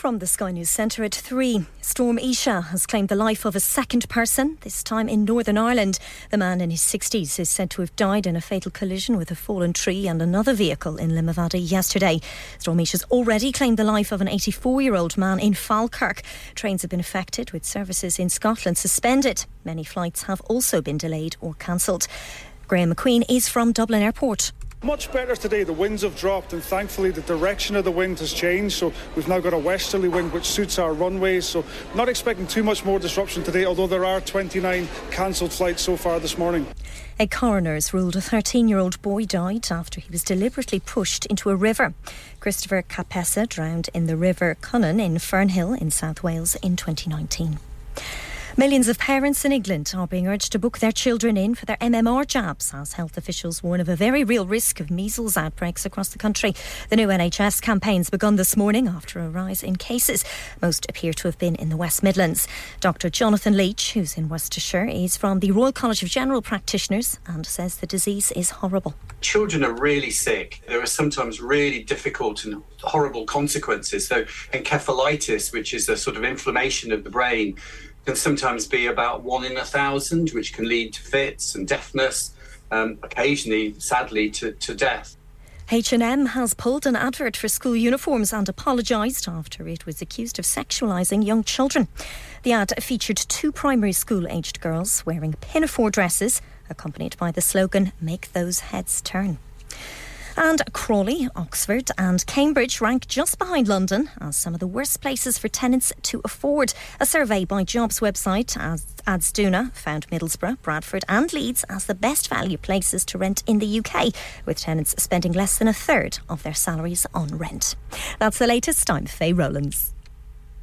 From the Sky News Centre at 3, Storm Isha has claimed the life of a second person, this time in Northern Ireland. The man in his 60s is said to have died in a fatal collision with a fallen tree and another vehicle in Limavady yesterday. Storm Isha has already claimed the life of an 84 year old man in Falkirk. Trains have been affected, with services in Scotland suspended. Many flights have also been delayed or cancelled. Graham McQueen is from Dublin Airport. Much better today. The winds have dropped, and thankfully, the direction of the wind has changed. So, we've now got a westerly wind which suits our runways. So, not expecting too much more disruption today, although there are 29 cancelled flights so far this morning. A coroner has ruled a 13 year old boy died after he was deliberately pushed into a river. Christopher Kapessa drowned in the River Cynon in Fernhill in South Wales in 2019. Millions of parents in England are being urged to book their children in for their MMR jabs as health officials warn of a very real risk of measles outbreaks across the country. The new NHS campaign's begun this morning after a rise in cases. Most appear to have been in the West Midlands. Dr. Jonathan Leach, who's in Worcestershire, is from the Royal College of General Practitioners and says the disease is horrible. Children are really sick. There are sometimes really difficult and horrible consequences. So, encephalitis, which is a sort of inflammation of the brain, can sometimes be about one in a thousand, which can lead to fits and deafness, um, occasionally, sadly, to, to death. H&M has pulled an advert for school uniforms and apologised after it was accused of sexualising young children. The ad featured two primary school aged girls wearing pinafore dresses, accompanied by the slogan, Make Those Heads Turn. And Crawley, Oxford, and Cambridge rank just behind London as some of the worst places for tenants to afford. A survey by jobs website Adzuna found Middlesbrough, Bradford, and Leeds as the best value places to rent in the UK, with tenants spending less than a third of their salaries on rent. That's the latest. I'm Faye Rowlands.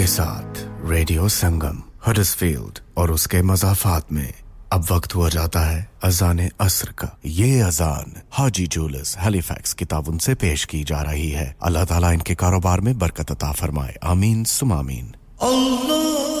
radio Sangam Huddersfield और उसके मजाफात में अब वक्त हुआ जाता है अजान असर का। ये अजान हाजी जूलस हेलीफैक्स किताब से पेश की जा रही है। अल्लाह ताला इनके कारोबार में बरकत अता फरमाए। आमीन, सुमामीन। अल्लाह!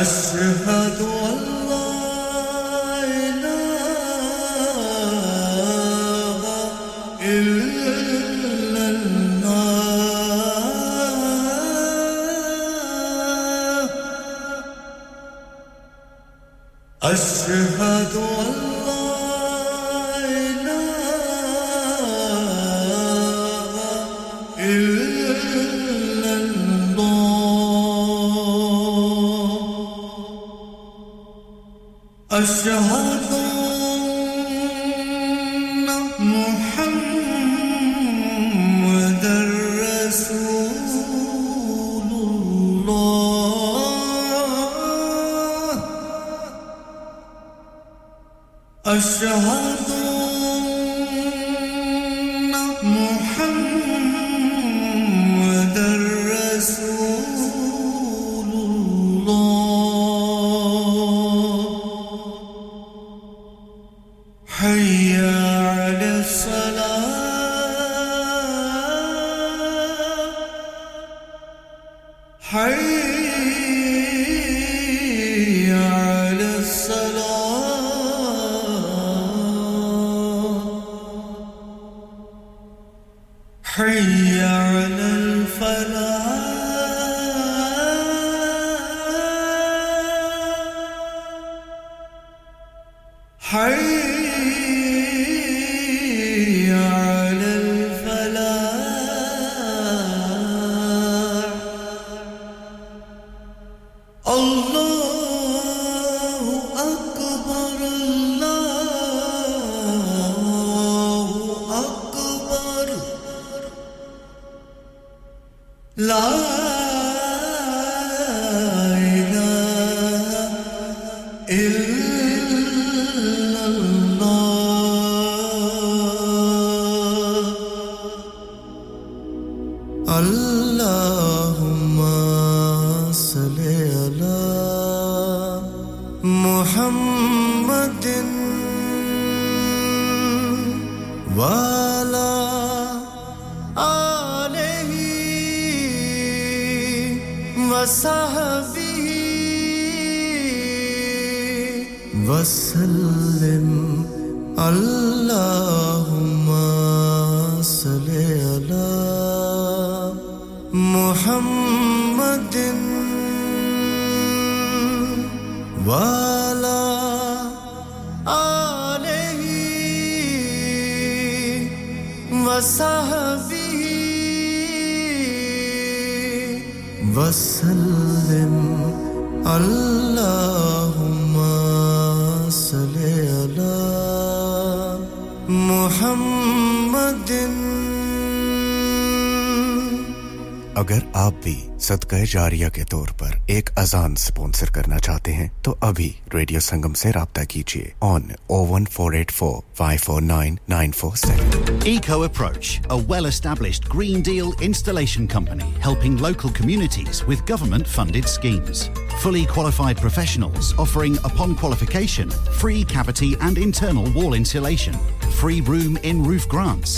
أشهد 来 सदका जारिया के तौर पर एक अजान स्पॉन्सर करना चाहते हैं तो अभी रेडियो संगम से रब्ता कीजिए on O one four eight four five four nine nine four seven Eco Approach, a well-established Green Deal installation company helping local communities with government-funded schemes. Fully qualified professionals offering, upon qualification, free cavity and internal wall insulation, free room in roof grants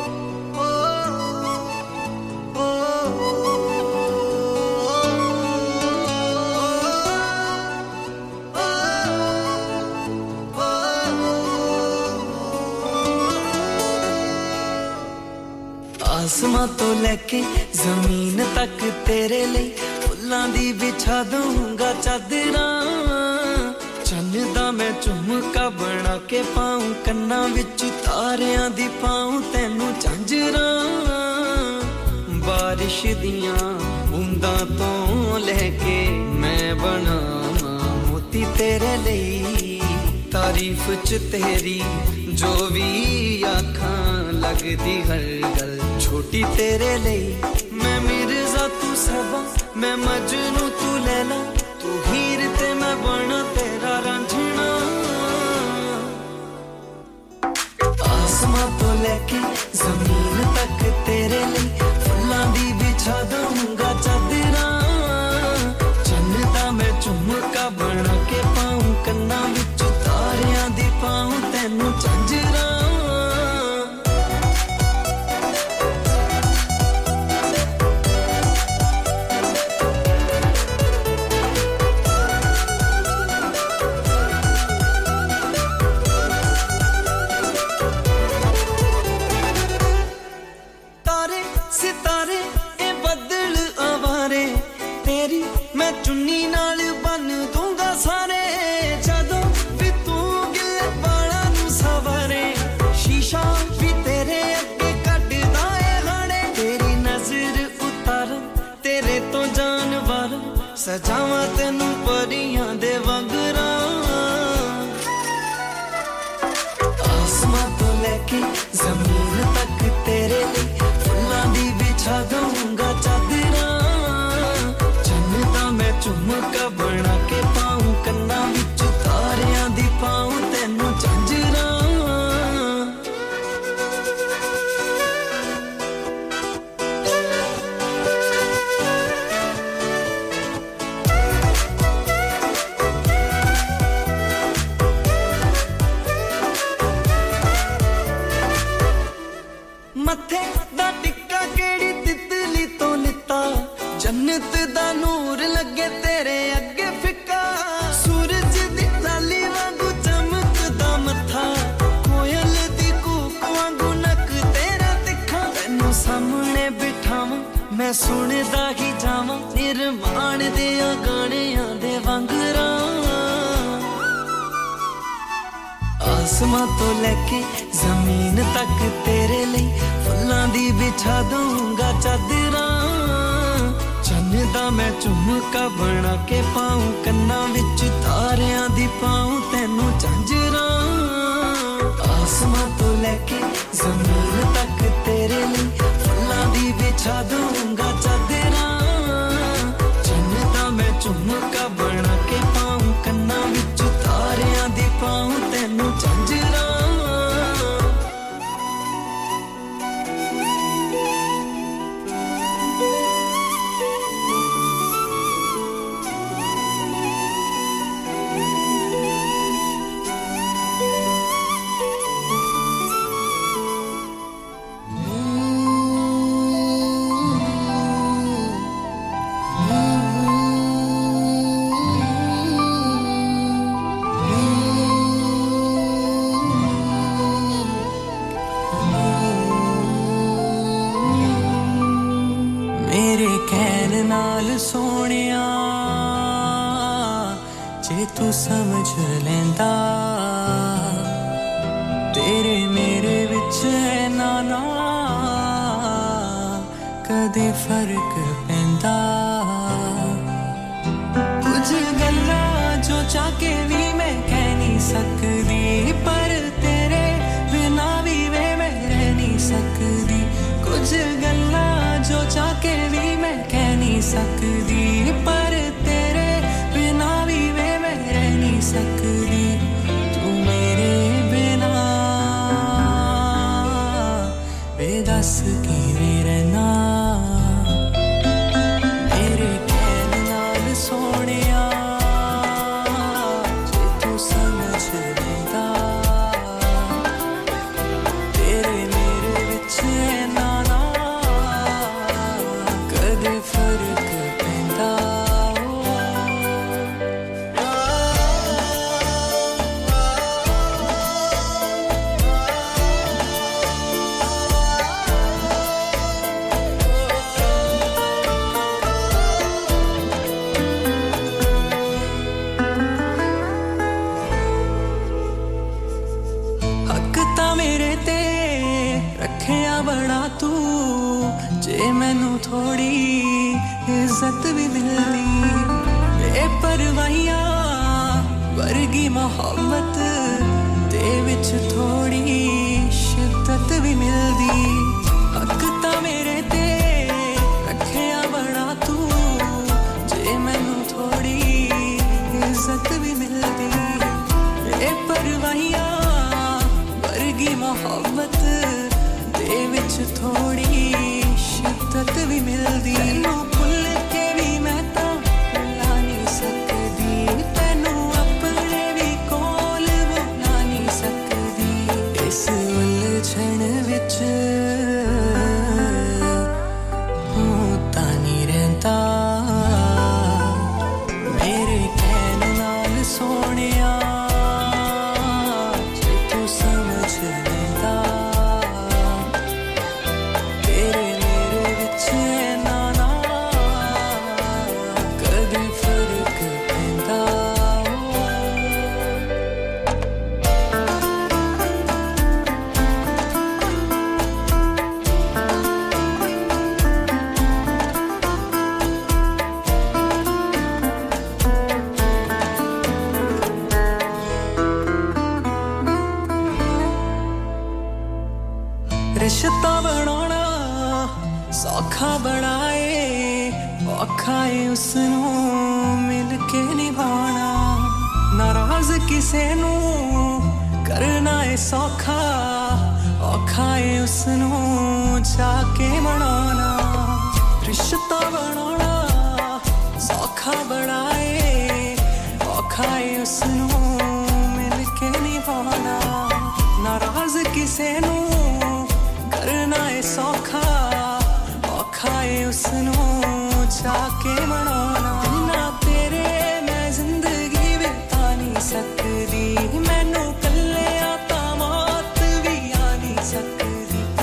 ਆਸਮਾਂ ਤੋਂ ਲੈ ਕੇ ਜ਼ਮੀਨ ਤੱਕ ਤੇਰੇ ਲਈ ਫੁੱਲਾਂ ਦੀ ਵਿਛਾ ਦੂੰਗਾ ਚਾਦਰਾਂ। ਚੰਨ ਦਾ ਮੈਂ ਝੁਮਕਾ ਬਣਾ ਕੇ ਪਾਉਂ, ਕੰਨਾਂ ਵਿੱਚ ਤਾਰਿਆਂ ਦੀ ਪਾਉਂ ਤੈਨੂੰ ਝਾਂਜਰਾਂ। ਬਾਰਿਸ਼ ਦੀਆਂ ਬੂੰਦਾਂ ਤੋਂ ਲੈ ਕੇ ਮੈਂ ਬਣਾਵਾਂ ਮੋਤੀ ਤੇਰੇ ਲਈ। ਤਾਰੀਫ ਚ ਤੇਰੀ ਜੋ ਵੀ ਆਖਾਂ ਲੱਗਦੀ ਹਰ ਗੱਲ ਛੋਟੀ ਤੇਰੇ ਲਈ ਮੈਂ ਮਿਰਜ਼ਾ ਤੂੰ ਸਬਾ ਮੈਂ ਮਜਨੂ ਤੂੰ ਲੈਲਾ ਤੂੰ ਹੀਰ ਤੇ ਮੈਂ ਬਣਾ ਤੇਰਾ ਰਾਂਝਣਾ ਆਸਮਾਂ ਤੋਂ ਲੈ ਕੇ ਜ਼ਮੀਨ ਤੱਕ ਤੇਰੇ ਲਈ ਫੁੱਲਾਂ ਦੀ ਵਿਛਾ ਦਊਂਗਾ बना के ਮੈਂ ਝੁਮਕਾ ਬਣਾ ਕੇ ਪਾਉਂ, ਕੰਨਾਂ ਵਿੱਚ ਤਾਰਿਆਂ ਦੀ ਪਾਉਂ, ਤੈਨੂੰ ਝਾਂਜਰਾਂ। ਆਸਮਾਨ ਤੋਂ ਲੈ ਕੇ ਜ਼ਮੀਨ ਤੱਕ ਤੇਰੇ ਲਈ ਫੁੱਲਾਂ ਦੀ ਵਿਛਾ ਦੂੰ ਨਾਲ ਸੋਹਣਿਆ ਜੇ ਤੂੰ ਸਮਝ ਲੈਂਦਾ ਤੇਰੇ ਮੇਰੇ ਵਿੱਚ ਨਾ ਨਾ ਕਦੇ ਫਰਕ ਪੈਂਦਾ ਕੁਝ ਗੱਲਾਂ ਜੋ ਚਾਕੇ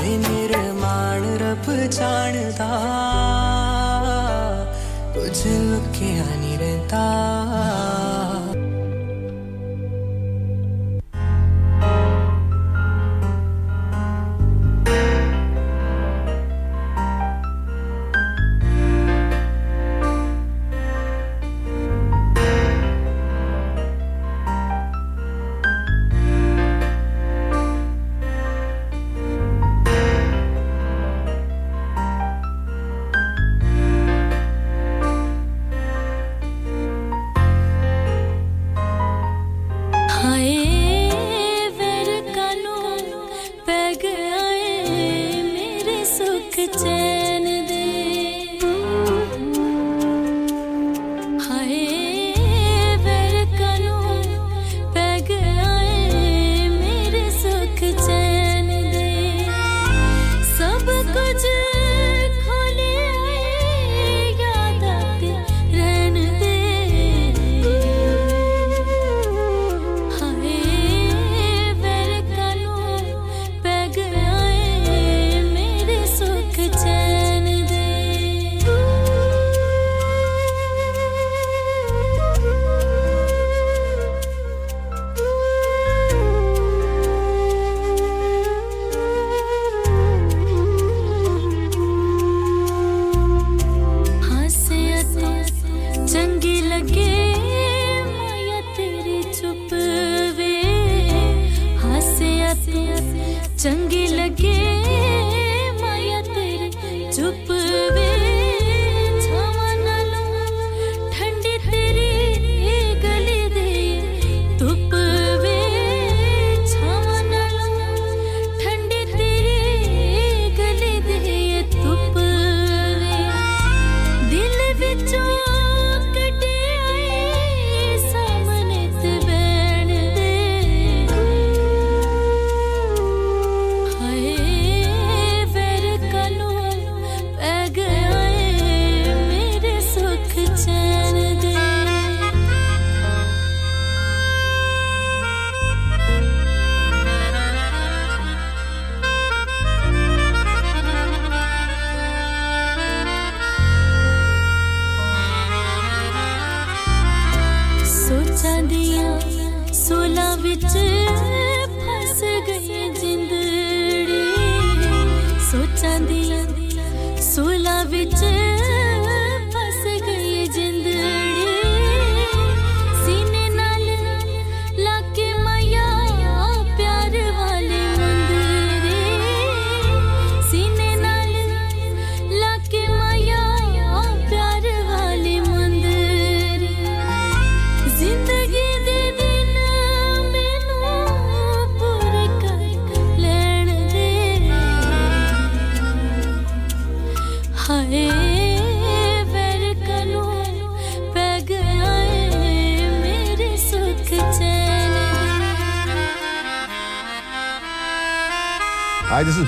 ਸਕਦੀ ਵੇ ਨਿਰਮਾਣ ਰੱਬ ਜਾਣਦਾ ਕੁਝ ਲੁਕਿਆ ਨਹੀਂ ਰਹਿੰਦਾ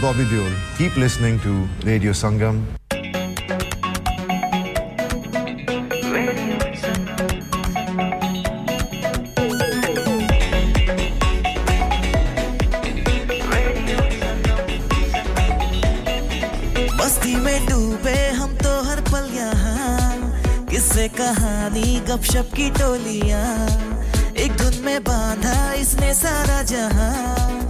Bobby Deol. Keep listening to Radio Sangam. तो कहानी, गपशप की टोलियाँ एक धुन में बांधा इसने सारा जहाँ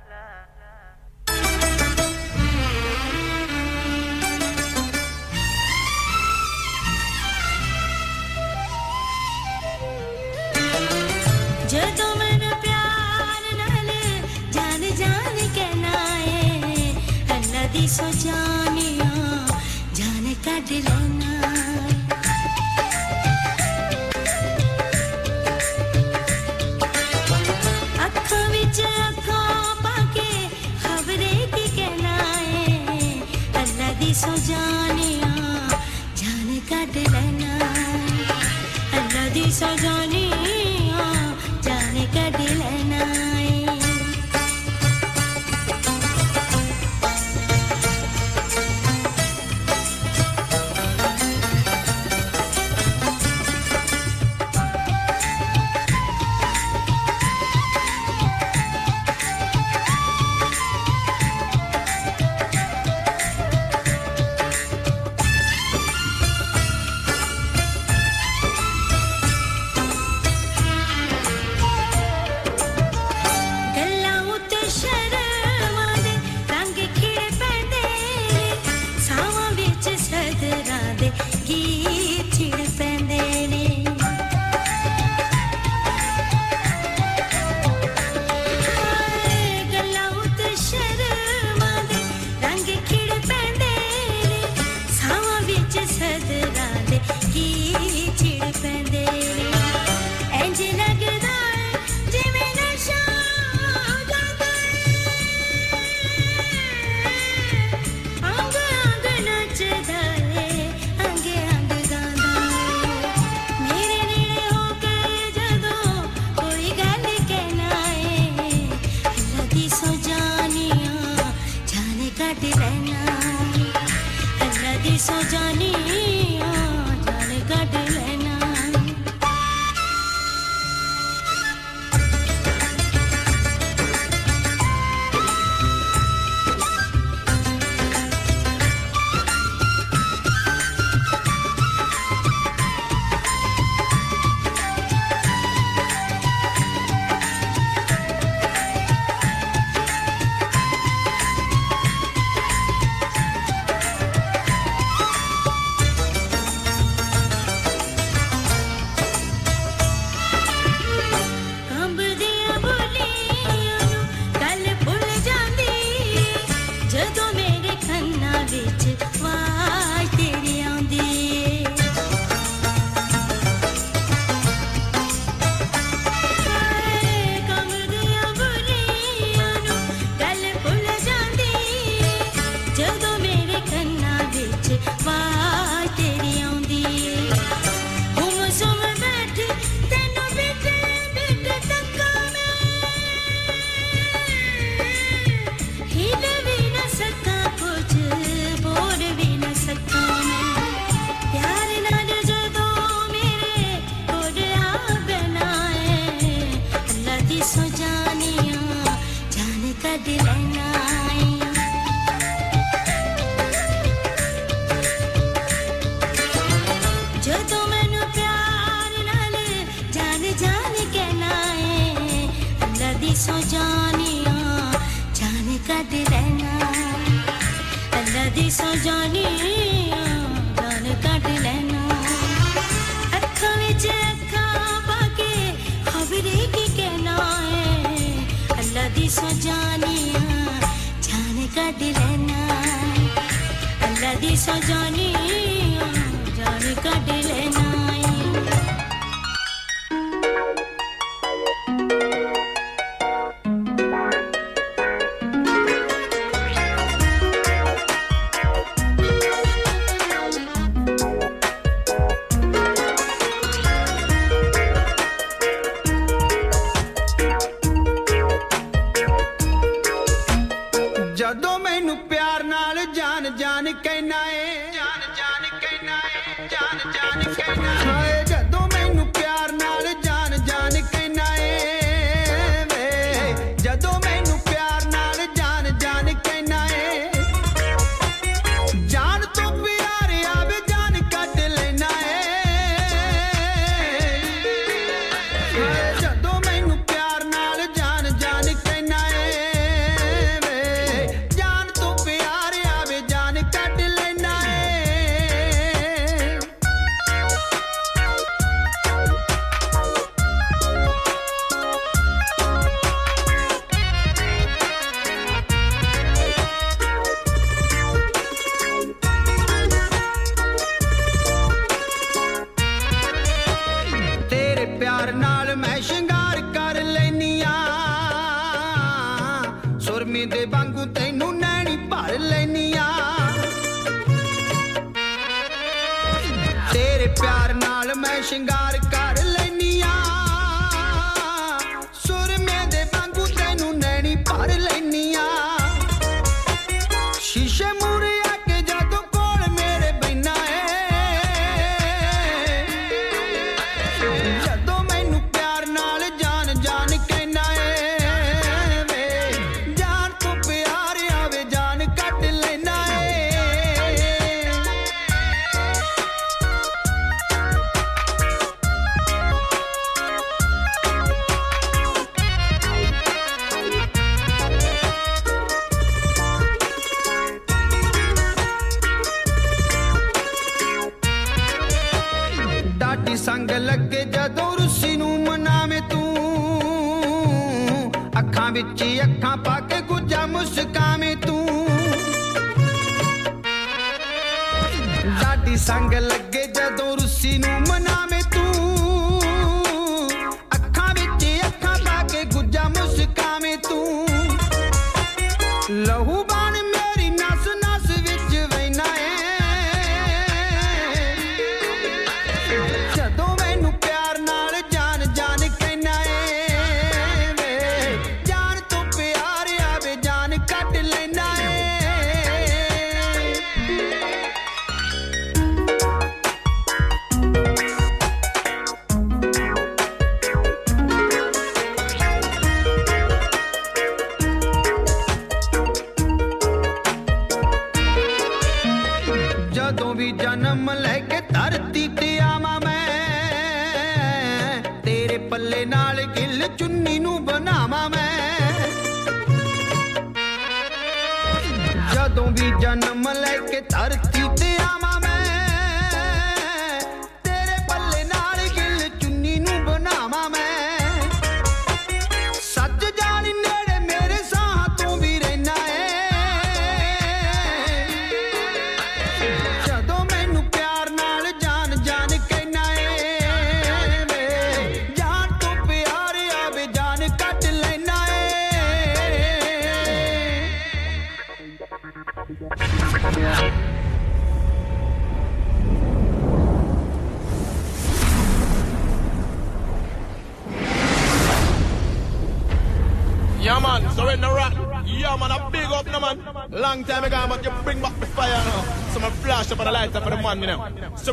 सजानिया जाने का दिलना।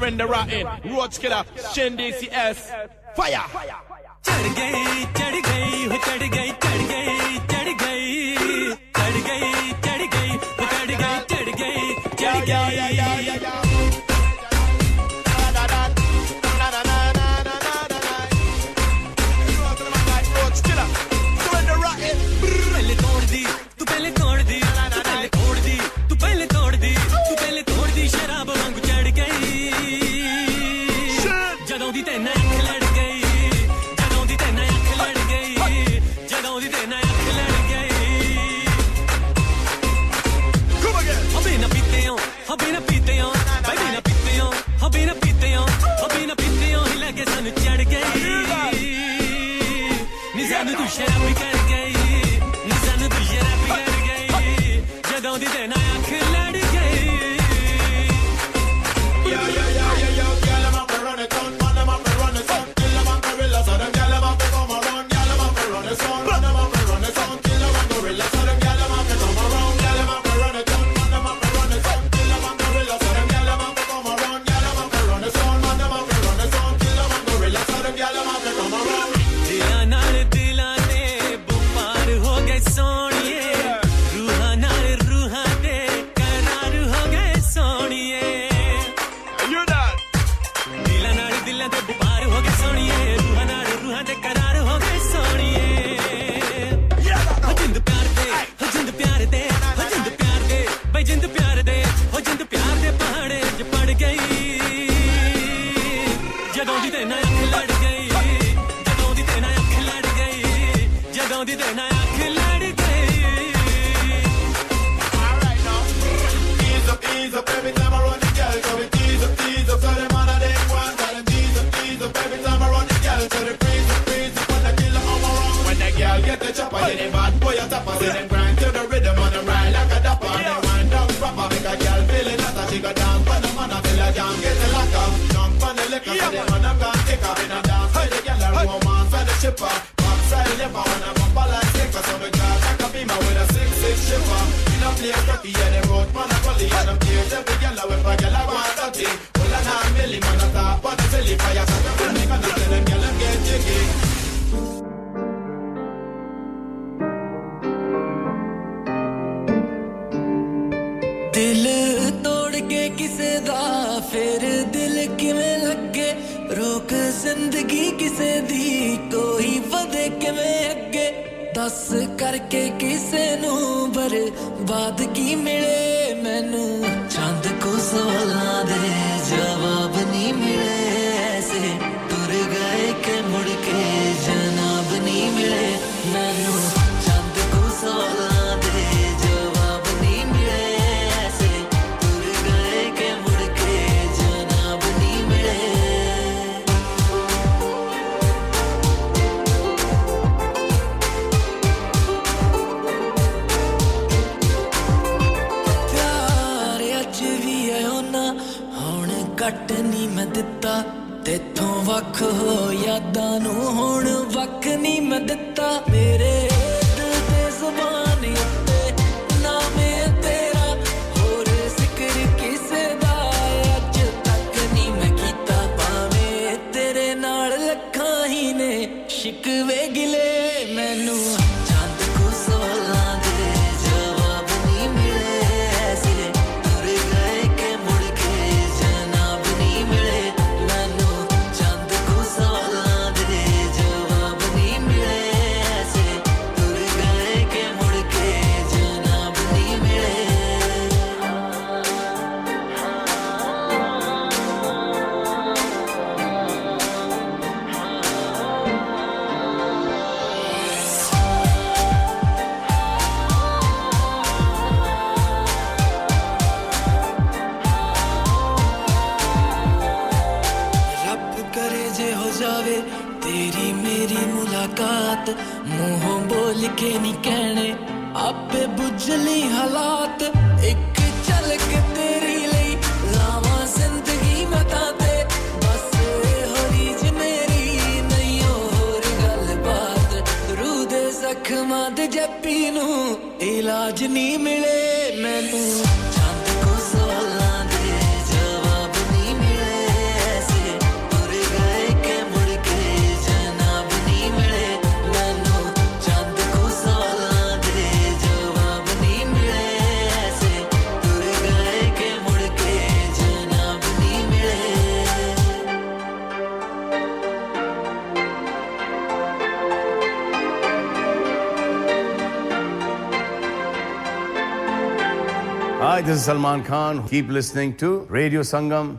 Surrender rat in. Roach killer, Shin DCS. Fire! Jump on the liquor, so the man a gone take her. In a dance with the girl, a romance for the chipper. Backside lipper, when a bumper like sticker. So the girl like a beamer with a six six shipper. In a place cocky, yeah, the road man a gully. And them tears every girl, with a girl a want dirty. Pull a nine milli, man a top on the silly fire. So the man make a knock, tell them girl them get jiggy. ਦਿਲ ਤੋੜ ਕੇ ਕਿਸੇ ਦਾ ਫਿਰ ਦਿਲ ਕਿਵੇਂ ਲੱਗੇ ਰੋਕ ਜ਼ਿੰਦਗੀ ਕਿਸੇ ਦੀ ਕੋਈ ਵਧੇ ਕਿਵੇਂ ਅੱਗੇ? ਦੱਸ ਕਰਕੇ ਕਿਸੇ ਨੂੰ ਬਰਬਾਦ ਕੀ ਮਿਲੇ ਮੈਨੂੰ? ਚੰਦ ਕੋ ਸਵਾਲਾਂ ਦੇ ਜਵਾਬ ਨਹੀਂ ਦਿੱਤਾ। ਤੇਥੋਂ ਵੱਖ ਹੋ ਯਾਦਾਂ ਨੂੰ ਹੁਣ ਵੱਖ ਨਹੀਂ ਮੈਂ ਦਿੱਤਾ। ਮੇਰੇ ਦਿਲ ਤੇ ਜ਼ੁਬਾਨ ਉੱਤੇ ਨਾਮ ਹੈ ਤੇਰਾ। ਹੋਰ ਜ਼ਿਕਰ ਕਿਸੇ ਦਾ ਅੱਜ ਤੱਕ ਨਹੀਂ ਮੈਂ ਕੀਤਾ। ਭਾਵੇਂ ਤੇਰੇ ਨਾਲ ਲੱਖਾਂ ਹੀ ਨੇ, ਸ਼ਿਕਵੇ ਗਿਲੇ। Salman Khan. Keep listening to Radio Sangam.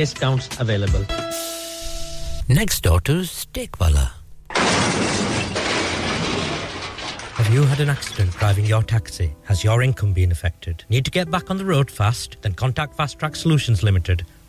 discounts available. Next door to Steakwala. Have you had an accident driving your taxi? Has your income been affected? Need to get back on the road fast? Then contact Fast Track Solutions Limited,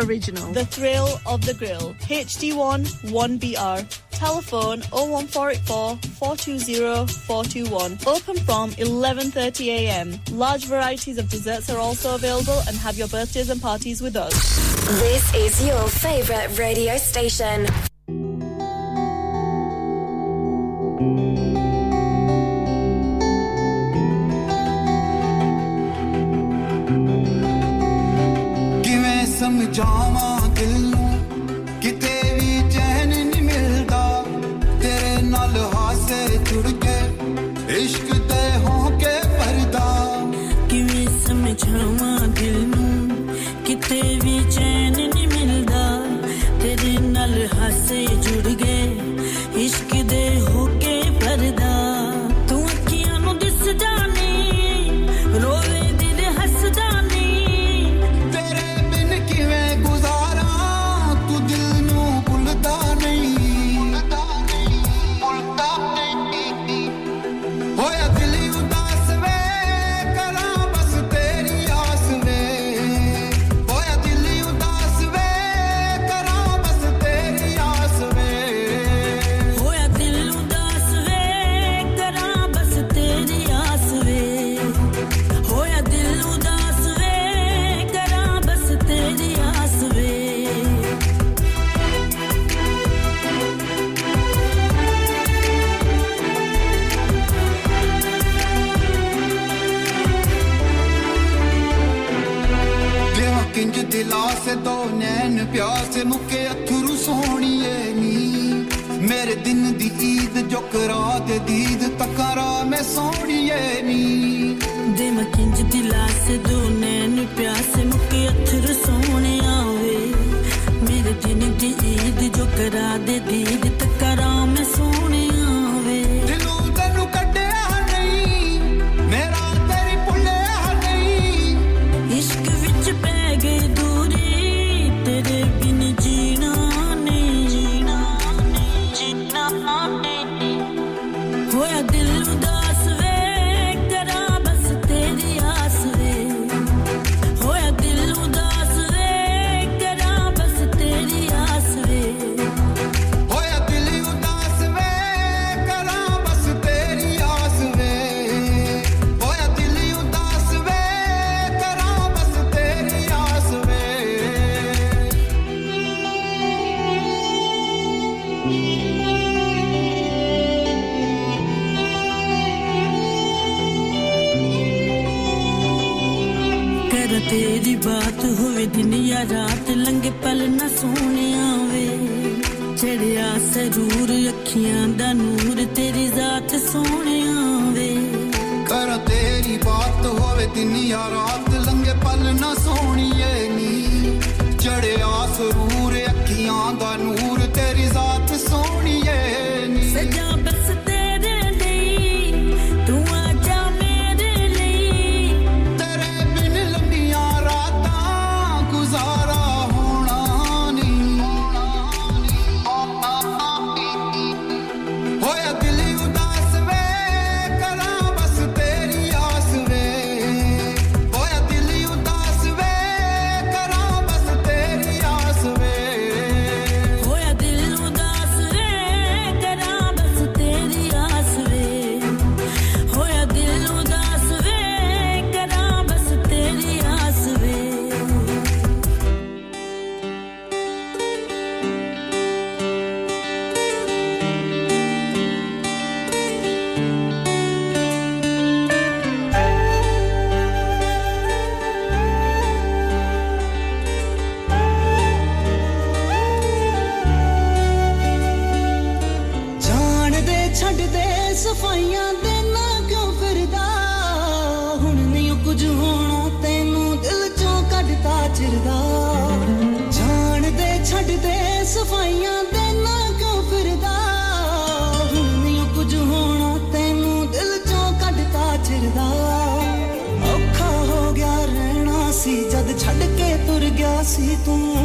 Original. The thrill of the grill. HD1 1BR. Telephone 01484 420 421. Open from 11.30am. Large varieties of desserts are also available and have your birthdays and parties with us. This is your favorite radio station. में जावा दिल ਕਰਾ ਦੇ ਦੀਦ ਤਕਰਾ ਮੈਂ ਸੋਹਣੀਏ ਨੀ। ਦੇ ਮਕਿੰਜ ਦਿਲਾ ਸੇ ਦੋ ਨੈਣ ਪਿਆਸੇ ਮੁੱਕੇ ਅਥਰ ਸੋਹਣੇ ਆਵੇ ਮੇਰੇ ਦਿਨ ਦੀ ਈਦ ਜੋ ਕਰਾ ਦੇ ਦੀਦ ਤਕਰਾ we Voy a desnudar 不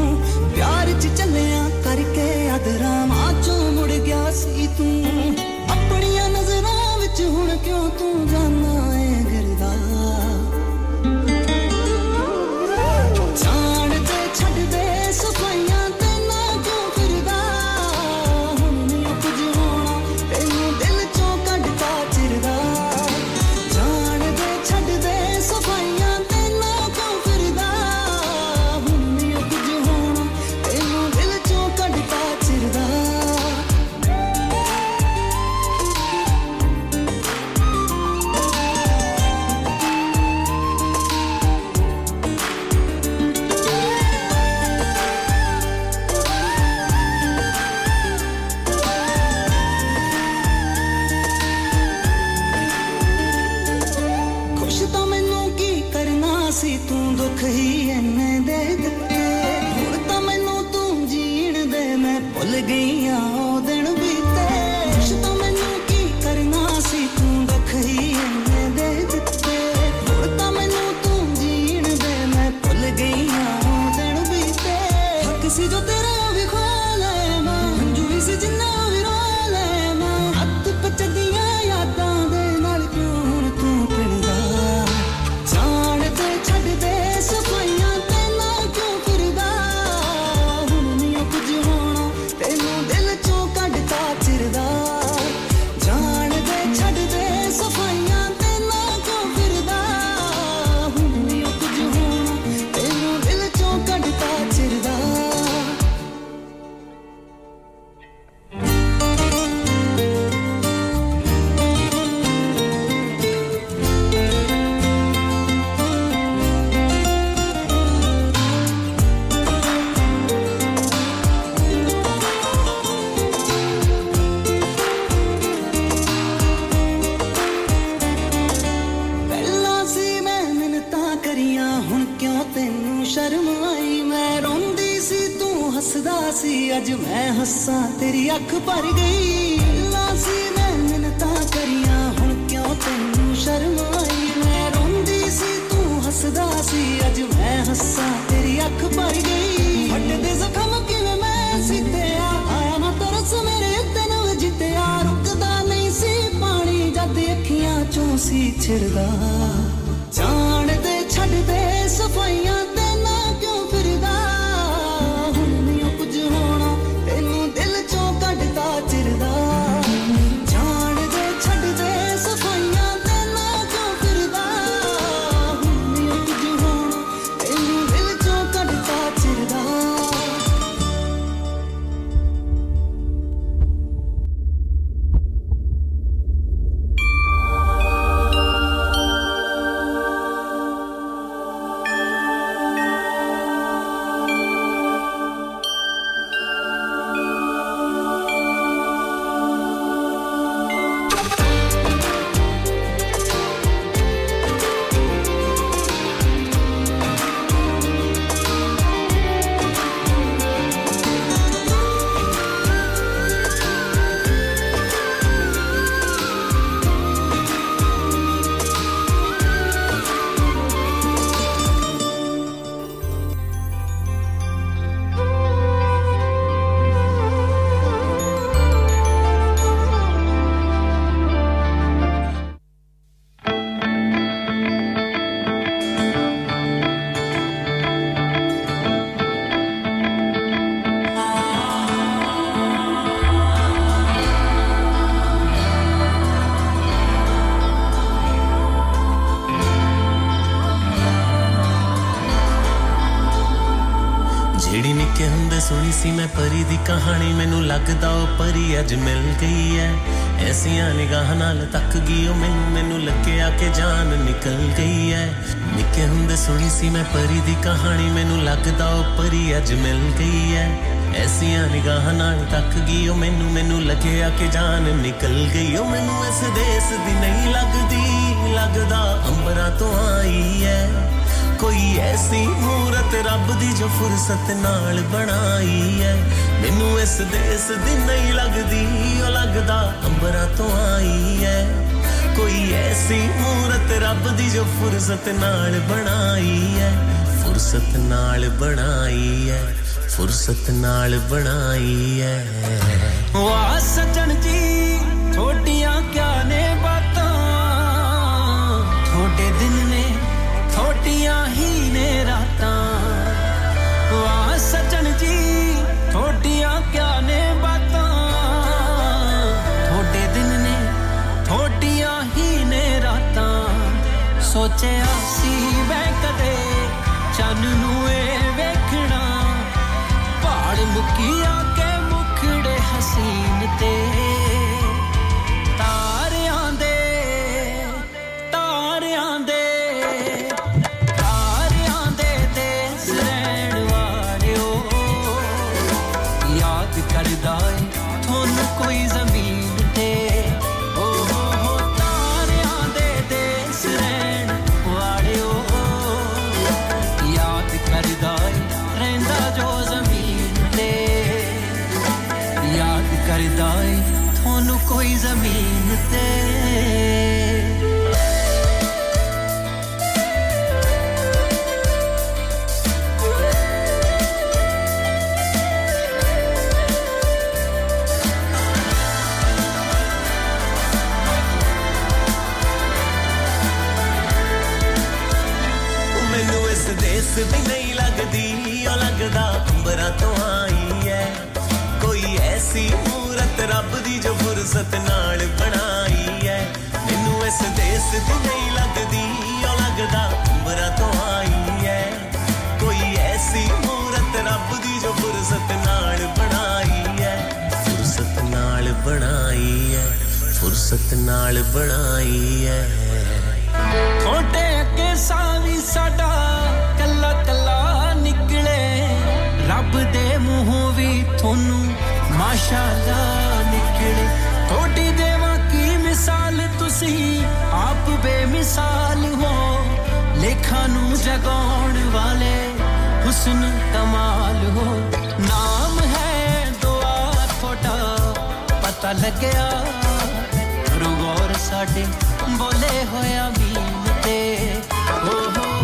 ਨਿਗਾਹ ਨਾਲ ਤੱਕ ਗਈ, ਉਹ ਮੈਨੂੰ ਮੈਨੂੰ ਲੱਗਿਆ ਕਿ ਜਾਨ ਨਿਕਲ ਗਈ। ਉਹ ਮੈਨੂੰ ਇਸ ਦੇਸ ਦੀ ਨਹੀਂ ਲੱਗਦੀ, ਲੱਗਦਾ ਅੰਬਰਾਂ ਤੋਂ ਆਈ ਐ। ਕੋਈ ਐਸੀ ਮੂਰਤ ਰੱਬ ਦੀ ਜੋ ਫੁਰਸਤ ਨਾਲ ਬਣਾਈ ਐ। ਮੈਨੂੰ ਇਸ ਦੇਸ ਦੀ ਨਹੀਂ ਲੱਗਦੀ, ਉਹ ਲੱਗਦਾ ਅੰਬਰਾਂ ਤੋਂ ਆਈ ਐ। ਕੋਈ ਐਸੀ ਮੂਰਤ ਰੱਬ ਦੀ ਜੋ ਫੁਰਸਤ ਨਾਲ ਬਣਾਈ ਐ। ਫੁਰਸਤ ਨਾਲ ਬਣਾਈ ਐ। ਫੁਰਸਤ ਨਾਲ ਬਣਾਈ ਐ। ਇਸ ਦੇਸ ਦੀ ਨਹੀਂ ਲੱਗਦੀ, ਉਹ ਲੱਗਦਾ ਅੰਬਰਾਂ ਤੋਂ ਆਈ ਐ। ਕੋਈ ਐਸੀ ਮੂਰਤ ਰੱਬ ਦੀ ਜੋ ਫੁਰਸਤ ਨਾਲ ਬਣਾਈ ਐ। ਫੁਰਸਤ ਨਾਲ ਬਣਾਈ ਐ, ਫੁਰਸਤ ਨਾਲ ਬਣਾਈ ਐ। ਥੋੜੇ ਅੱਗੇ ਸਾਵੀ ਸਾਡਾ ਕੱਲਾ ਕੱਲਾ ਨਿਕਲੇ। ਰੱਬ ਦੇ ਮੂੰਹੋਂ ਵੀ ਤੁਹਾਨੂੰ ਮਾਸ਼ਾਅੱਲਾ ਨਿਕਲੇ। ਥੋੜੀ ਦੇਵਾਂ ਕੀ ਮਿਸਾਲ ਤੁਸੀਂ ਆਪ ਬੇਮਿਸਾਲ ਹੋ ਲੇਖਾਂ ਨੂੰ ਜਗਾਉਣ ਵਾਲੇ ਹੁਸਨ ਕਮਾਲ ਹੋ ਨਾਮ ਹੈ ਦੁਆ ਤੁਹਾਡਾ ਪਤਾ ਲੱਗਿਆ ਰੁਗੌਰ ਸਾਡੇ ਬੋਲੇ ਹੋਇਆ ਮੀਨ ਤੇ ਓ ਹੋ ਹੋ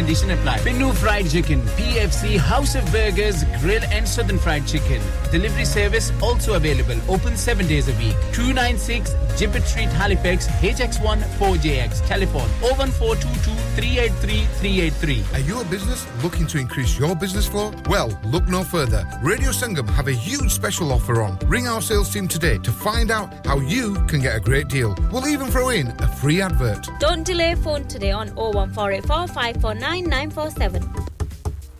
condition apply. Binu Fried Chicken, PFC, House of Burgers, Grill and Southern Fried Chicken. Delivery service also available. Open 7 days a week. 296 Gibbet Street, Halifax, HX1 4JX. Telephone 01422 383 383. Are you a business looking to increase your business flow? Well, look no further. Radio Sangam have a huge special offer on. Ring our sales team today to find out how you can get a great deal. We'll even throw in a free advert. Don't delay phone today on 01484 549 947.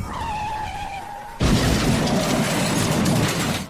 な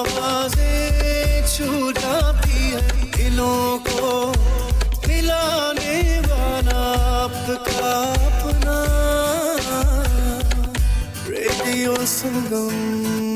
आवाज़ें छू जाती है दिलों को। मिलाने वाला अपना। Radio Sangam.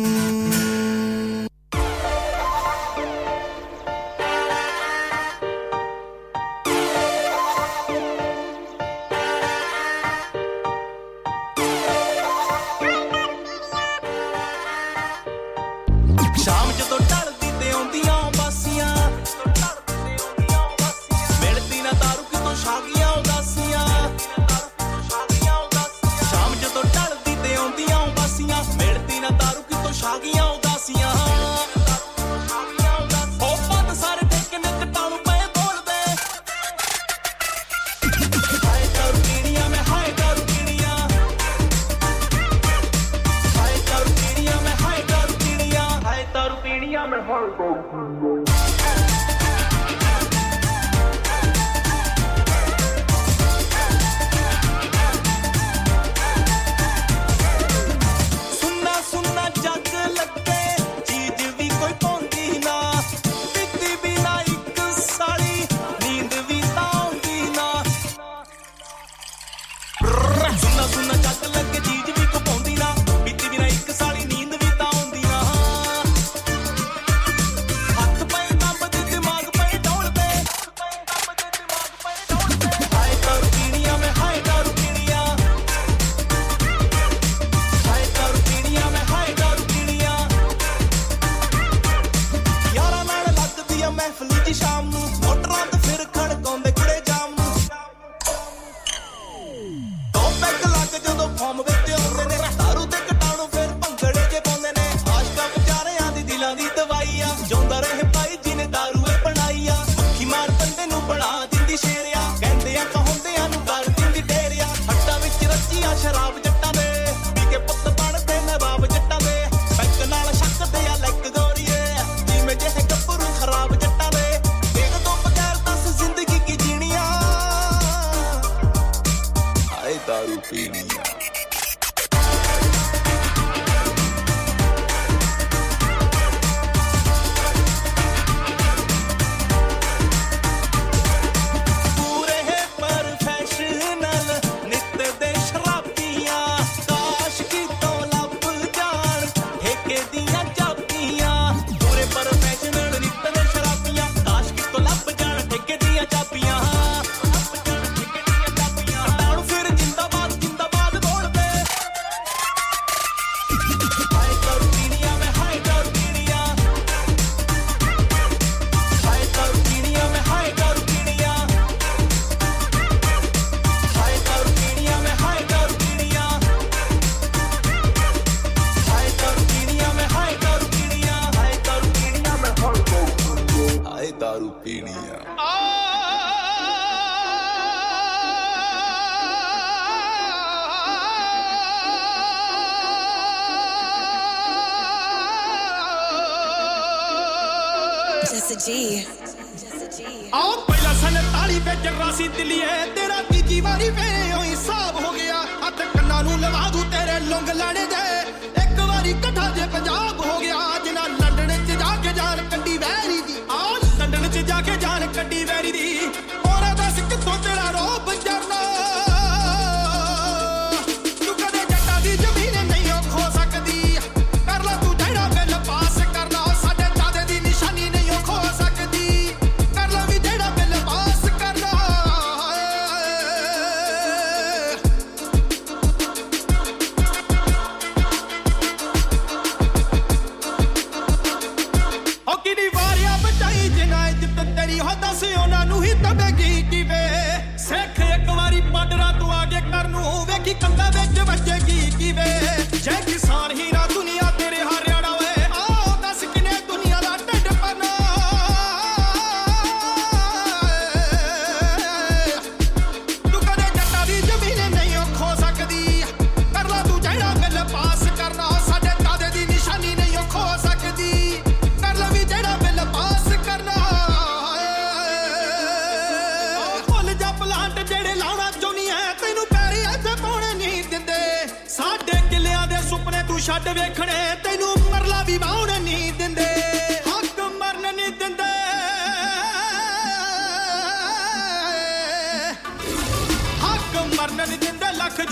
cargo.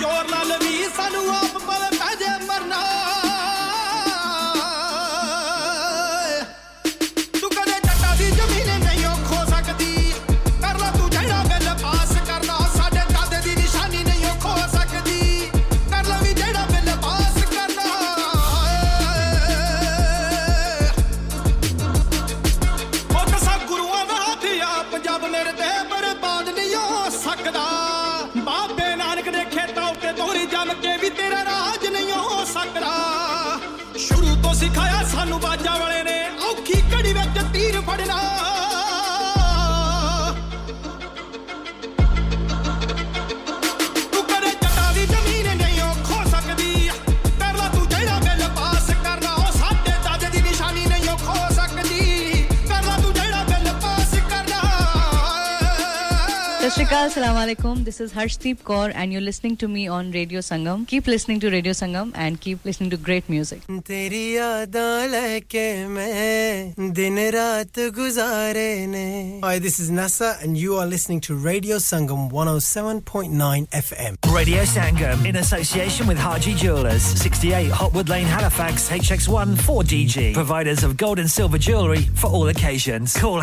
your love. alaikum. This is Harshdeep Kaur, and you're listening to me on Radio Sangam. Keep listening to Radio Sangam and keep listening to great music. Hi, this is Nasa, and you are listening to Radio Sangam 107.9 FM. Radio Sangam in association with Haji Jewelers, 68 Hopwood Lane, Halifax, HX1 4DG. Providers of gold and silver jewellery for all occasions. Call